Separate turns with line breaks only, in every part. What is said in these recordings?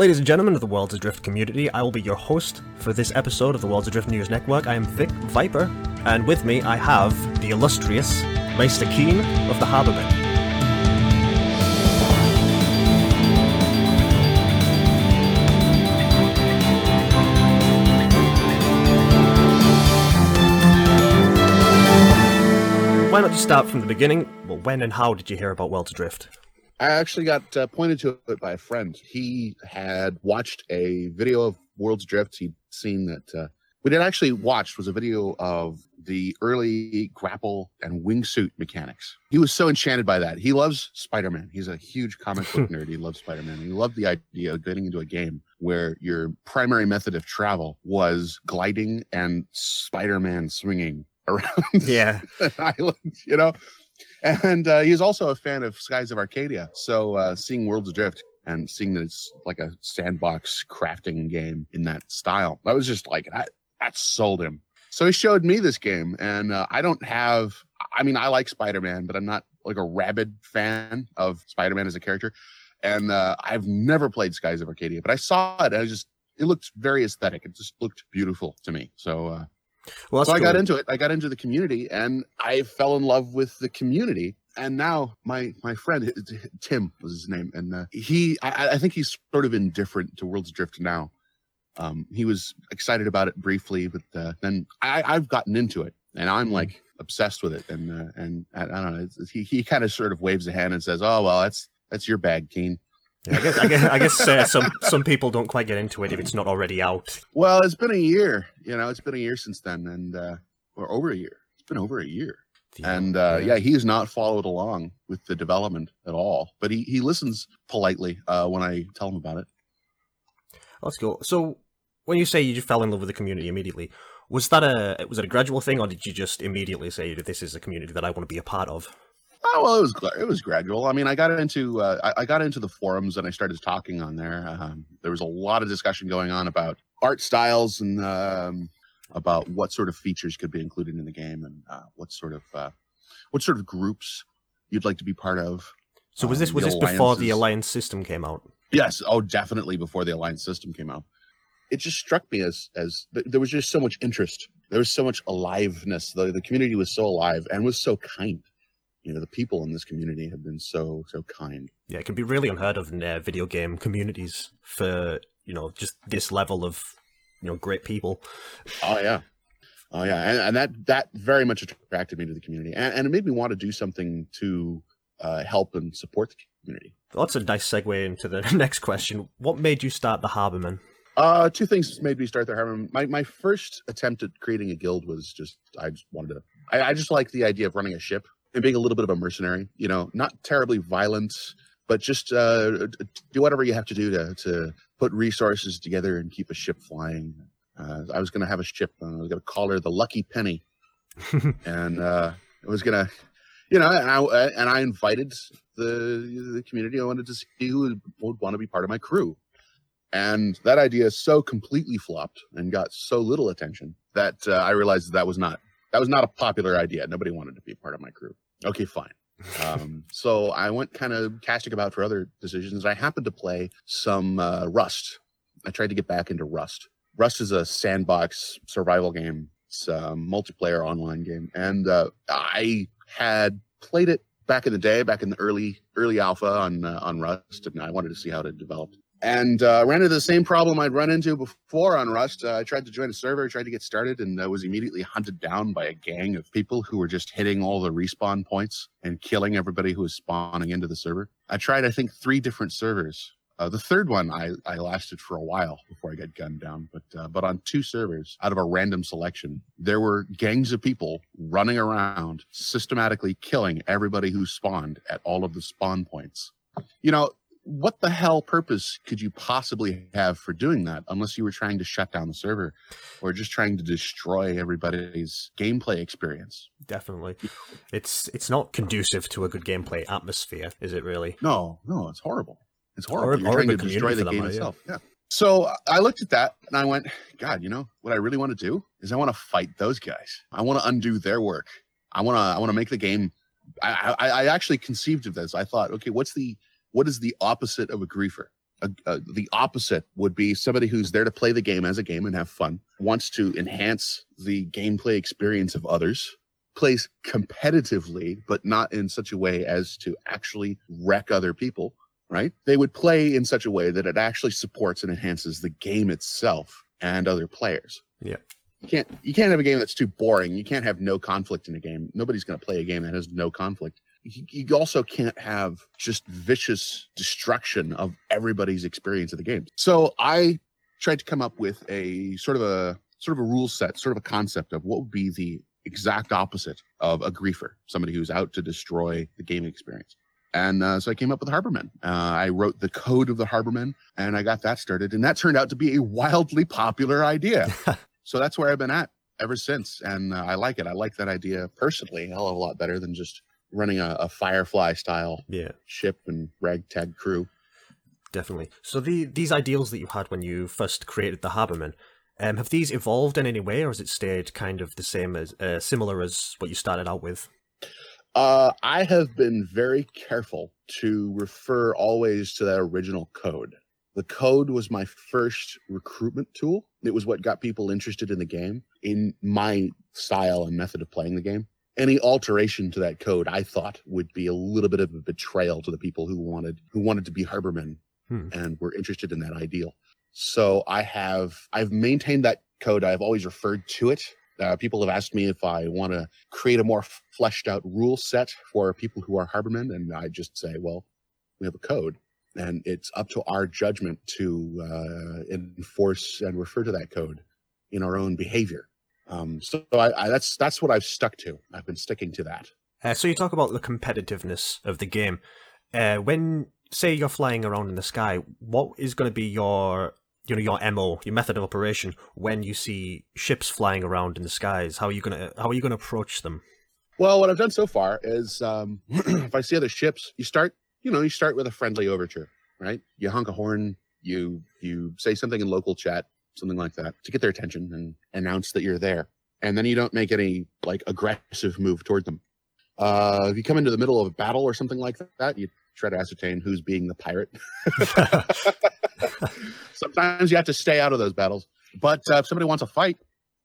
Ladies and gentlemen of the Worlds Adrift community, I will be your host for this episode of the Worlds Adrift News Network. I am Vic Viper, and with me I have the illustrious Meister Keen of the Harborman. Why not just start from the beginning? Well, when and how did you hear about Worlds Adrift?
I actually got uh, pointed to it by a friend. He had watched a video of Worlds Adrift. He'd seen that uh, what had actually watched was a video of the early grapple and wingsuit mechanics. He was so enchanted by that. He loves Spider Man. He's a huge comic book nerd. He loves Spider Man. He loved the idea of getting into a game where your primary method of travel was gliding and Spider Man swinging around
Yeah.
an island, you know? And uh, he's also a fan of Skies of Arcadia. So uh, seeing Worlds Adrift and seeing that it's like a sandbox crafting game in that style, that was just like that. That sold him. So he showed me this game, and uh, I don't have. I mean, I like Spider Man, but I'm not like a rabid fan of Spider Man as a character. And uh, I've never played Skies of Arcadia, but I saw it. And I just it looked very aesthetic. It just looked beautiful to me. So uh,
Well,
so I got into it. I got into the community, and I fell in love with the community. And now my my friend Tim was his name, and uh, he I, I think he's sort of indifferent to Worlds Adrift now. Um, he was excited about it briefly, but uh, then I, I've gotten into it, and I'm like obsessed with it. And uh, and I, I don't know. It's, he he kind of sort of waves a hand and says, "Oh well, that's that's your bag, Keen."
Yeah, I guess, I guess, I guess uh, some some people don't quite get into it if it's not already out.
Well, it's been a year. You know, it's been a year since then, and uh, or over a year. It's been over a year. and uh, yeah, he has not followed along with the development at all. But he he listens politely uh, when I tell him about it.
That's cool. So, when you say you just fell in love with the community immediately, was that a was it a gradual thing, or did you just immediately say that this is a community that I want to be a part of?
Oh well, it was it was gradual. I mean, I got into uh, I, I got into the forums and I started talking on there. Um, there was a lot of discussion going on about art styles and um, about what sort of features could be included in the game and uh, what sort of uh, what sort of groups you'd like to be part of.
So was
Um,
this was
the
this before the alliance system came out?
Yes. Oh, definitely before the alliance system came out. It just struck me as as th- there was just so much interest. There was so much aliveness. The the community was so alive and was so kind. You know, the people in this community have been so so kind.
Yeah, it can be really unheard of in uh, video game communities for you know just this level of you know great people.
Oh yeah. Oh yeah, and, and that that very much attracted me to the community, and, and it made me want to do something to uh, help and support the community.
Well, that's a nice segue into the next question. What made you start the Harborman?
Uh, two things made me start the Harmon. My my first attempt at creating a guild was just I just wanted to. I, I just like the idea of running a ship and being a little bit of a mercenary. You know, not terribly violent, but just uh, do whatever you have to do to to put resources together and keep a ship flying. Uh, I was going to have a ship. And I was going to call her the Lucky Penny, and uh, I was going to, you know, and I and I invited the the community. I wanted to see who would, would want to be part of my crew. And that idea so completely flopped and got so little attention that uh, I realized that, that was not that was not a popular idea. Nobody wanted to be part of my crew. Okay, fine. Um, so I went kind of casting about for other decisions. I happened to play some uh, Rust. I tried to get back into Rust. Rust is a sandbox survival game. It's a multiplayer online game, and uh, I had played it back in the day, back in the early early alpha on uh, on Rust, and I wanted to see how it developed and uh, ran into the same problem I'd run into before on Rust. Uh, I tried to join a server, tried to get started, and uh, was immediately hunted down by a gang of people who were just hitting all the respawn points and killing everybody who was spawning into the server. I tried, I think, three different servers. Uh, the third one, I, I lasted for a while before I got gunned down, but uh, but on two servers, out of a random selection, there were gangs of people running around, systematically killing everybody who spawned at all of the spawn points. You know, what the hell purpose could you possibly have for doing that unless you were trying to shut down the server or just trying to destroy everybody's gameplay experience?
Definitely, it's it's not conducive to a good gameplay atmosphere, is it? Really?
No, no, it's horrible. It's horrible.
Or-
You're
or
trying to destroy the game
matter, yeah.
itself. Yeah. So I looked at that and I went, God, you know what I really want to do is I want to fight those guys. I want to undo their work. I want to I want to make the game. I, I I actually conceived of this. I thought, okay, what's the what is the opposite of a griefer? the opposite would be somebody who's there to play the game as a game and have fun, wants to enhance the gameplay experience of others, plays competitively, but not in such a way as to actually wreck other people, right? They would play in such a way that it actually supports and enhances the game itself and other players.
Yeah.
You can't you can't have a game that's too boring. You can't have no conflict in a game. Nobody's going to play a game that has no conflict. You, also can't have just vicious destruction of everybody's experience of the game. So I tried to come up with a sort of a sort of a rule set, sort of a concept of what would be the exact opposite of a griefer, somebody who's out to destroy the gaming experience. And uh, so I came up with Harbormen. Uh, I wrote the code of the Harbormen and I got that started. And that turned out to be a wildly popular idea. so that's where I've been at ever since. And uh, I like it. I like that idea personally a hell of a lot better than just running a, a Firefly style
Yeah,
ship and ragtag crew.
definitely. So the these ideals that you had when you first created the Harbormen, um, have these evolved in any way, or has it stayed kind of the same as uh, similar as what you started out with?
Uh, I have been very careful to refer always to that original code. The code was my first recruitment tool. It was what got people interested in the game, in my style and method of playing the game. Any alteration to that code, I thought, would be a little bit of a betrayal to the people who wanted who wanted to be harbormen
Hmm.
and were interested in that ideal. So I have I've maintained that code. I've always referred to it. Uh, people have asked me if I want to create a more fleshed out rule set for people who are harbormen, and I just say, well, we have a code, and it's up to our judgment to uh, enforce and refer to that code in our own behavior. Um, so I, I, that's that's what I've stuck to. I've been sticking to that.
Uh, so you talk about the competitiveness of the game. Uh, when say you're flying around in the sky, what is going to be your you know your mo, your method of operation when you see ships flying around in the skies? How are you gonna how are you gonna approach them?
Well, what I've done so far is um, if I see other ships, you start, you know, you start with a friendly overture, right? You honk a horn, you you say something in local chat, something like that, to get their attention and announce that you're there. And then you don't make any like aggressive move toward them. Uh, if you come into the middle of a battle or something like that, you try to ascertain who's being the pirate. Sometimes you have to stay out of those battles. But uh, if somebody wants a fight,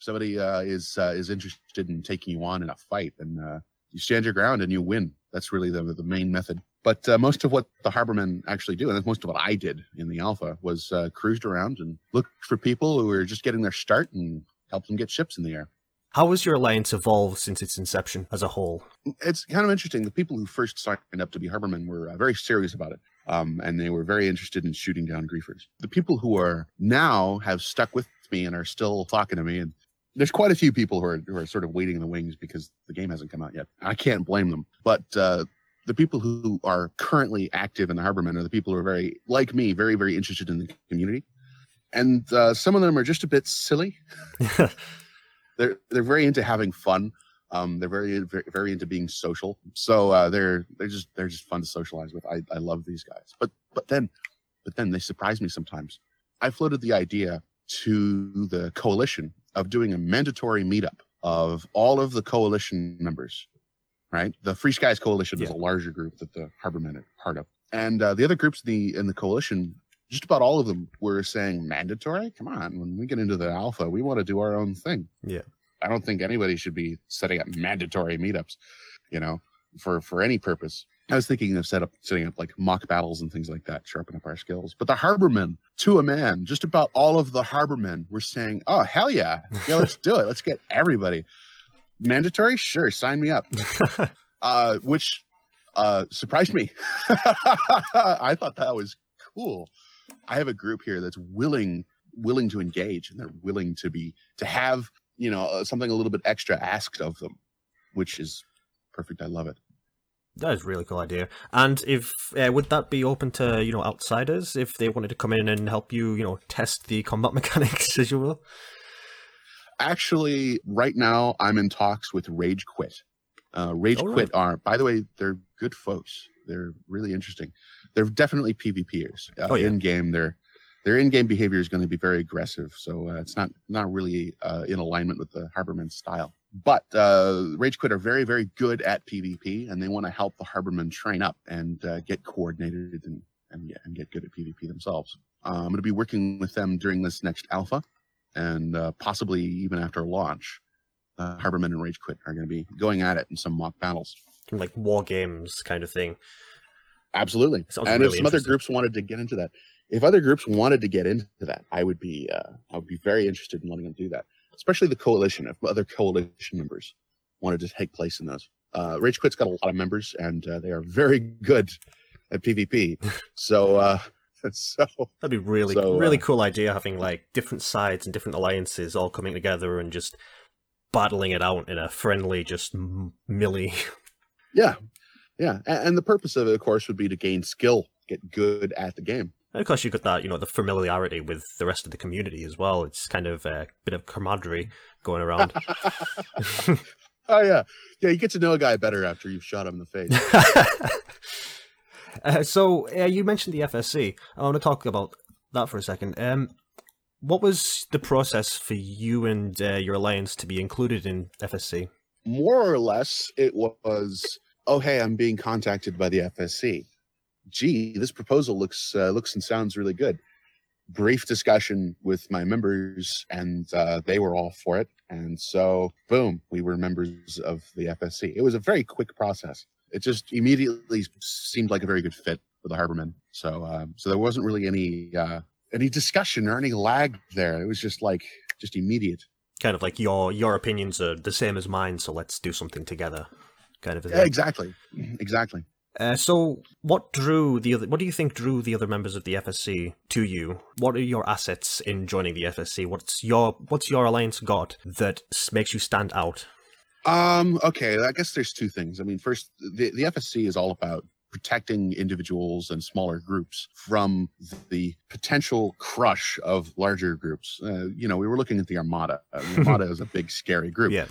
somebody uh, is uh, is interested in taking you on in a fight, and uh, you stand your ground and you win. That's really the the main method. But uh, most of what the Harbormen actually do, and that's most of what I did in the alpha, was uh, cruised around and looked for people who were just getting their start and helped them get ships in the air.
How has your alliance evolved since its inception as a whole?
It's kind of interesting. The people who first signed up to be Harbormen were uh, very serious about it. Um, and they were very interested in shooting down griefers. The people who are now have stuck with me and are still talking to me, and there's quite a few people who are who are sort of waiting in the wings because the game hasn't come out yet. I can't blame them, but uh, the people who are currently active in the Harbormen are the people who are very like me, very very interested in the community, and uh, some of them are just a bit silly. they're they're very into having fun. Um, they're very, very, very into being social. So uh, they're they're just they're just fun to socialize with. I, I love these guys. But but then but then they surprise me sometimes. I floated the idea to the coalition of doing a mandatory meetup of all of the coalition members. Right, the Free Skies Coalition is a larger group that the Harbormen are part of, and uh, the other groups in the in the coalition just about all of them were saying mandatory. Come on, when we get into the alpha, we want to do our own thing.
Yeah.
I don't think anybody should be setting up mandatory meetups, you know, for for any purpose. I was thinking of set up setting up like mock battles and things like that, sharpen up our skills. But the Harbormen, to a man, just about all of the Harbormen were saying, "Oh hell yeah, yeah, let's do it. Let's get everybody mandatory. Sure, sign me up." uh, which uh, surprised me. I thought that was cool. I have a group here that's willing willing to engage and they're willing to be to have you know uh, something a little bit extra asked of them, which is perfect. I love it.
That is a really cool idea. And if uh, would that be open to you know outsiders if they wanted to come in and help you you know test the combat mechanics as you will?
Actually, right now I'm in talks with Rage Quit. Uh, Rage
Oh?
Quit are, by the way, they're good folks. They're really interesting. They're definitely PvPers. Uh,
Oh, yeah.
In game, their their in game behavior is going to be very aggressive, so uh, it's not not really uh, in alignment with the Harborman style. But uh, Rage Quit are very very good at PvP, and they want to help the Harbormen train up and uh, get coordinated and and get, and get good at PvP themselves. Uh, I'm going to be working with them during this next alpha, and uh, possibly even after launch. Uh, Harbormen and Rage Quit are going to be going at it in some mock battles.
Like war games kind of thing.
Absolutely. And
really
if some other groups wanted to get into that, if other groups wanted to get into that, I would be uh, I would be very interested in letting them do that. Especially the coalition. If other coalition members wanted to take place in those, uh, Rage Quit's got a lot of members, and uh, they are very good at PvP. so, uh, so
That'd be really,
So,
really
uh,
cool idea having like different sides and different alliances all coming together and just battling it out in a friendly, just m-
yeah, yeah. And, and the purpose of it, of course, would be to gain skill, get good at the game.
And of course, you got that, you know, the familiarity with the rest of the community as well. It's kind of a bit of camaraderie going around.
Oh yeah, yeah. You get to know a guy better after you've shot him in the face.
Uh, so uh, you mentioned the FSC. I want to talk about that for a second. Um, what was the process for you and uh, your alliance to be included in FSC?
more or less it was oh hey i'm being contacted by the fsc gee this proposal looks uh, looks and sounds really good brief discussion with my members and uh, they were all for it and so boom we were members of the fsc it was a very quick process it just immediately seemed like a very good fit for the harbormen so um, so there wasn't really any uh, any discussion or any lag there it was just like just immediate
Kind of like your your opinions are the same as mine, so let's do something together. Kind of.
yeah, exactly exactly
Uh, so, what drew the other? What do you think drew the other members of the FSC to you? What are your assets in joining the FSC? What's your What's your alliance got that makes you stand out?
Um, okay, I guess there's two things. I mean, first, the, the FSC is all about protecting individuals and smaller groups from the potential crush of larger groups. Uh, you know, we were looking at the Armada. Uh, the Armada is a big, scary group.
Yeah,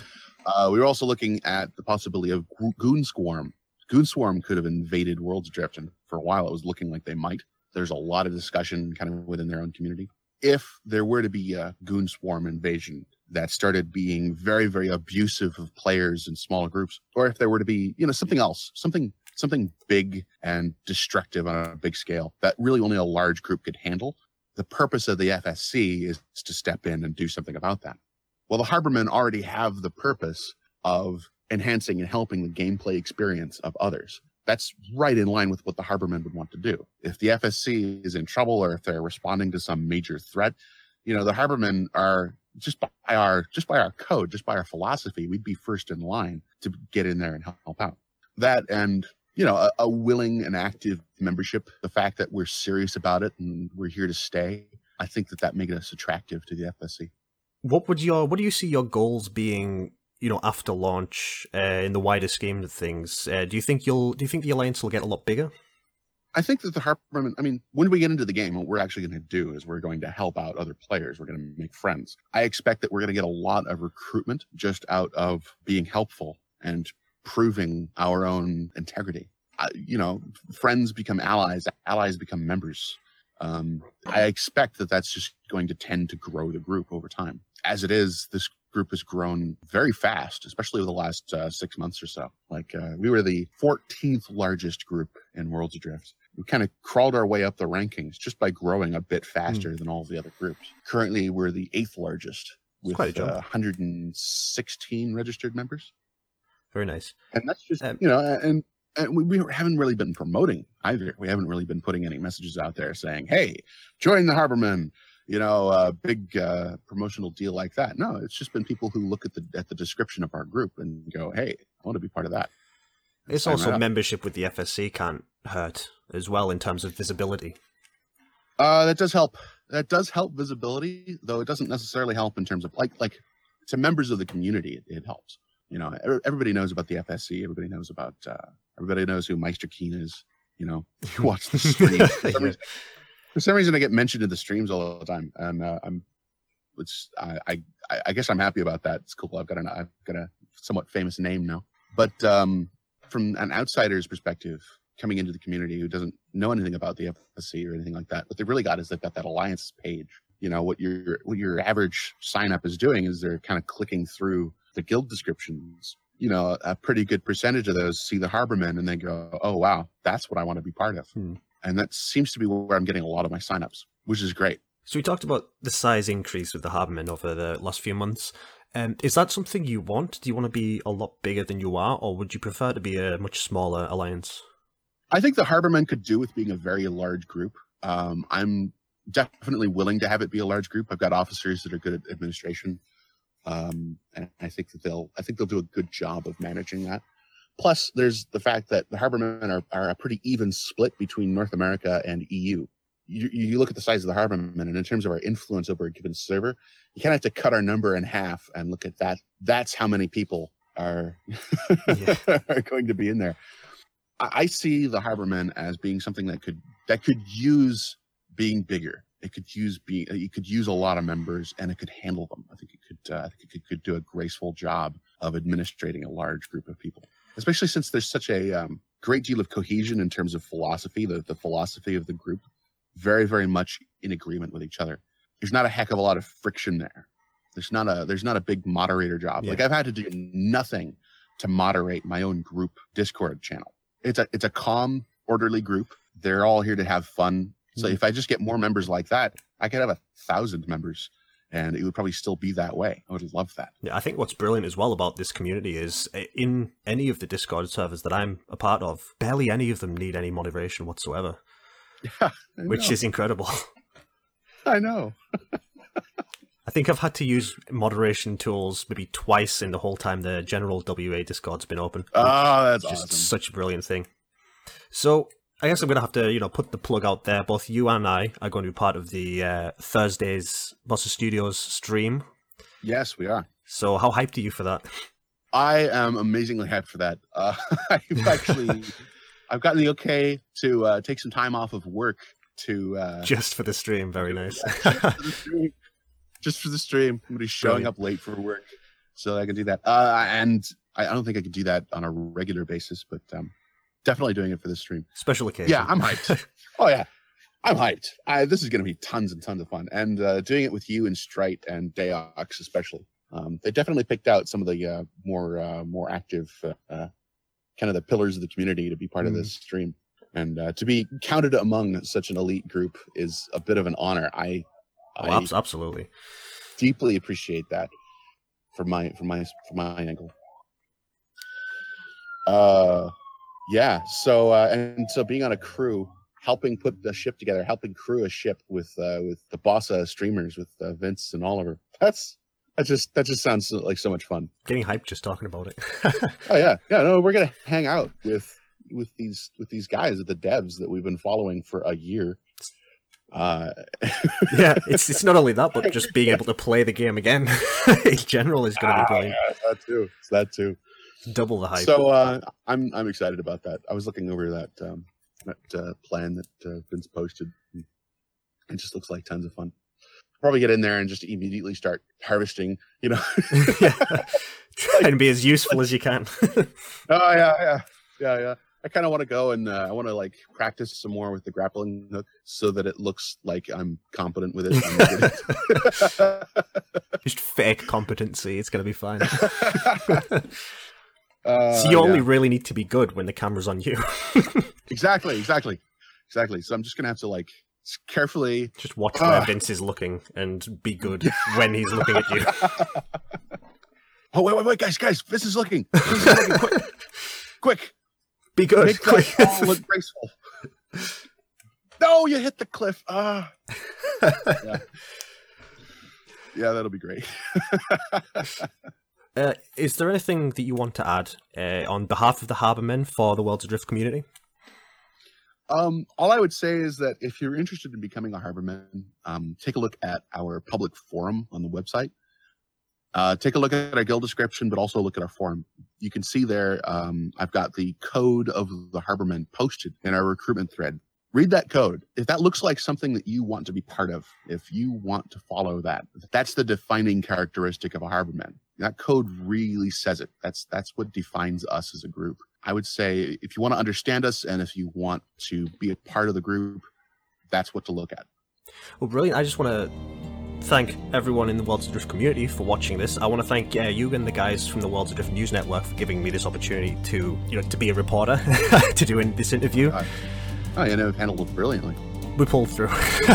Uh, we were also looking at the possibility of Go- Goon Swarm. Goon Swarm could have invaded Worlds Adrift, and for a while it was looking like they might. There's a lot of discussion kind of within their own community. If there were to be a Goon Swarm invasion that started being very, very abusive of players in smaller groups, or if there were to be, you know, something else, something something big and destructive on a big scale that really only a large group could handle, the purpose of the FSC is to step in and do something about that. Well, the Harbormen already have the purpose of enhancing and helping the gameplay experience of others. That's right in line with what the Harbormen would want to do. If the FSC is in trouble or if they're responding to some major threat, you know, the Harbormen are just by our just by our code, just by our philosophy, we'd be first in line to get in there and help out. That and you know, a, a willing and active membership, the fact that we're serious about it and we're here to stay, I think that that makes us attractive to the FSC.
what would your What do you see your goals being? You know, after launch, uh, in the wider scheme of things, uh, do you think you'll Do you think the alliance will get a lot bigger?
I think that the Harborman, I mean, when we get into the game, what we're actually going to do is we're going to help out other players. We're going to make friends. I expect that we're going to get a lot of recruitment just out of being helpful and proving our own integrity. You know, friends become allies, allies become members. Um, I expect that that's just going to tend to grow the group over time. As it is, this group has grown very fast, especially over the last uh, six months or so. Like uh, we were the 14th largest group in Worlds Adrift. We kind of crawled our way up the rankings just by growing a bit faster than all the other groups. Currently, we're the eighth largest with uh, 116 registered members,
Very nice.
and that's just
Um,
you know, and and we, we haven't really been promoting either. We haven't really been putting any messages out there saying, "Hey, join the Harbormen." You know, a big uh, promotional deal like that. No, it's just been people who look at the at the description of our group and go, "Hey, I want to be part of that."
It's
Sign
also
right up.
membership with the FSC can't hurt as well in terms of visibility.
Uh, that does help. That does help visibility, though it doesn't necessarily help in terms of like like to members of the community. It, it helps. You know, everybody knows about the FSC. Everybody knows about. Uh, everybody knows who Meister Keen is. You know, you watch the stream. for, some reason, for some reason, I get mentioned in the streams all the time, and uh, I'm. Which I, I I guess I'm happy about that. It's cool. I've got an I've got a somewhat famous name now. But um, from an outsider's perspective, coming into the community who doesn't know anything about the FSC or anything like that. What they've really got is they've got that alliance page. You know, what your what your average sign up is doing is they're kind of clicking through the guild descriptions. You know, a pretty good percentage of those see the Harbormen and they go, "Oh wow, that's what I want to be part of."
Hmm.
and that seems to be where I'm getting a lot of my signups, which is great.
So we talked about the size increase with the Harbormen over the last few months. Um, is that something you want? Do you want to be a lot bigger than you are, or would you prefer to be a much smaller alliance?
I think the Harbormen could do with being a very large group. Um, I'm definitely willing to have it be a large group. I've got officers that are good at administration, um, and I think that they'll I think they'll do a good job of managing that. Plus, there's the fact that the Harbormen are, are a pretty even split between North America and EU. You, you look at the size of the Harbormen, and in terms of our influence over a given server, you kind of have to cut our number in half and look at that. That's how many people are are going to be in there. I, see the Harbormen as being something that could that could use being bigger. It could use being it could use a lot of members and it could handle them. I think it could uh, I think it could, could do a graceful job of administrating a large group of people, especially since there's such a um, great deal of cohesion in terms of philosophy. The the philosophy of the group very very much in agreement with each other. There's not a heck of a lot of friction there. There's not a there's not a big moderator job.
Yeah.
Like I've had to do nothing to moderate my own group Discord channel. It's a it's a calm, orderly group. They're all here to have fun. So
Mhm.
if I just get more members like that, I could have a thousand members, and it would probably still be that way. I would love that.
Yeah, I think what's brilliant as well about this community is uh, in any of the Discord servers that I'm a part of, barely any of them need any moderation whatsoever,
I
which is incredible.
I know.
I think I've had to use moderation tools maybe twice in the whole time the general WA Discord's been open.
Oh, that's
is
awesome.
such a brilliant thing. So I guess I'm going to have to, you know, put the plug out there. Both you and I are going to be part of the uh, Thursday's Bossa Studios stream.
Yes, we are.
So how hyped are you for that?
I am amazingly hyped for that. Uh, I've actually, I've gotten the okay to uh, take some time off of work to uh,
Just for the stream, very nice.
for the stream. just for the stream. I'm gonna be showing up late for work, so I can do that. Uh, and I, I don't think I could do that on a regular basis, but um, definitely doing it for the stream.
Special occasion.
Yeah, I'm hyped. oh yeah, I'm hyped. I, this is gonna be tons and tons of fun, and uh, doing it with you and Strite and Daox especially. Um, they definitely picked out some of the uh, more uh, more active uh, uh, kind of the pillars of the community to be part of
Mhm.
this stream. And uh, to be counted among such an elite group is a bit of an honor. I
Oh,
I
absolutely.
deeply appreciate that from my from my from my angle. Uh, yeah. So uh, and so being on a crew, helping put the ship together, helping crew a ship with uh, with the Bossa streamers, with uh, Vince and Oliver. That's that just that just sounds like so much fun.
Getting hyped just talking about it.
Oh yeah, yeah. No, we're gonna hang out with with these with these guys at the devs that we've been following for a year. Uh,
yeah, it's it's not only that, but just being able to play the game again in general is going to be
ah,
brilliant.
yeah, that too. It's that too.
Double the hype.
So uh, I'm I'm excited about that. I was looking over that um, that uh, plan that uh, Vince posted. and It just looks like tons of fun. Probably get in there and just immediately start harvesting. You know.
yeah. Try and be as useful as you can.
oh yeah, yeah, yeah, yeah. I kind of want to go and uh, I want to like practice some more with the grappling hook so that it looks like I'm competent with it. and good at it.
just fake competency. It's going to be fine.
Uh,
so you only really need to be good when the camera's on you.
exactly, exactly, exactly. So I'm just gonna have to like carefully
Just watch where
Ah.
Vince is looking and be good when he's looking at you.
oh wait, wait, wait, guys, guys, this is looking. This is looking quick, quick.
Be good.
Make that ball look graceful. No, you hit the cliff. Ah. yeah. yeah, that'll be great.
Uh, is there anything that you want to add uh, on behalf of the Harbormen for the Worlds Adrift community?
Um, all I would say is that if you're interested in becoming a harborman, um, take a look at our public forum on the website. Uh, take a look at our guild description, but also look at our forum. You can see there, um, I've got the code of the harbormen posted in our recruitment thread. Read that code. If that looks like something that you want to be part of, if you want to follow that, that's the defining characteristic of a harborman. That code really says it. That's that's what defines us as a group. I would say if you want to understand us and if you want to be a part of the group, that's what to look at.
Well, brilliant. I just want to thank everyone in the Worlds Adrift community for watching this. I want to thank yeah, you and the guys from the Worlds Adrift News Network for giving me this opportunity to, you know, to be a reporter, to do in- this interview.
Oh, you know, handled it brilliantly.
We pulled through.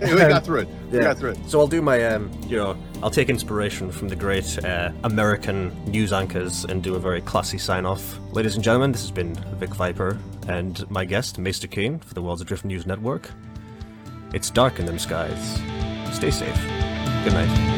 we got through it. We
Yeah.
got through it.
So I'll do my, um, you know, I'll take inspiration from the great uh, American news anchors and do a very classy sign off. Ladies and gentlemen, this has been Vic Viper and my guest, Meister Keen, for the Worlds Adrift News Network. It's dark in them skies. Stay safe. Good night.